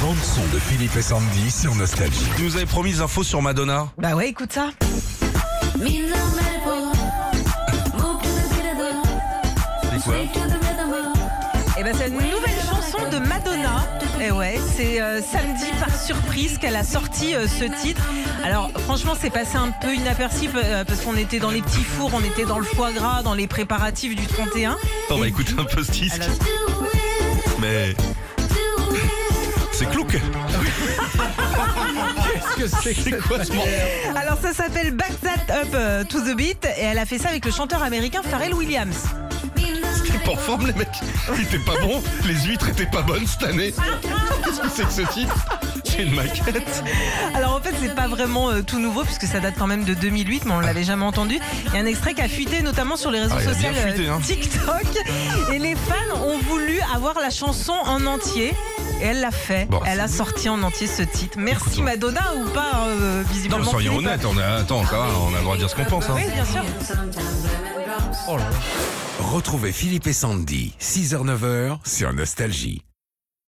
bande son de Philippe et Sandy sur Nostalgie. Tu nous avais promis des infos sur Madonna? Bah ouais, écoute ça. C'est quoi? Et ben c'est une nouvelle chanson de Madonna. Et ouais, c'est euh, samedi par surprise qu'elle a sorti euh, ce titre. Alors franchement, c'est passé un peu inaperçu euh, parce qu'on était dans les petits fours, on était dans le foie gras, dans les préparatifs du 31. On va écouter un peu ce disque. C'est clouc. C'est quoi ce morceau Alors ça s'appelle Back That Up euh, to the Beat et elle a fait ça avec le chanteur américain Pharrell Williams. T'es pas en forme, les mecs Il était pas bon, les huîtres étaient pas bonnes cette année. Qu'est-ce que c'est que ce titre C'est une maquette. Alors en fait c'est pas vraiment euh, tout nouveau puisque ça date quand même de 2008 mais on l'avait jamais entendu. Il y a un extrait qui a fuité notamment sur les réseaux Ah, sociaux fuité, euh, hein. TikTok et les avoir la chanson en entier. Et elle l'a fait. Bon, elle a sorti en entier ce titre. Merci. Madonna ou pas euh, Non, visiblement. mais soyons honnêtes, on a... attends, ça va, on a le droit de dire ce qu'on pense. Hein. Oui, bien sûr. Retrouvez Philippe et Sandy, 6h-9h sur Nostalgie.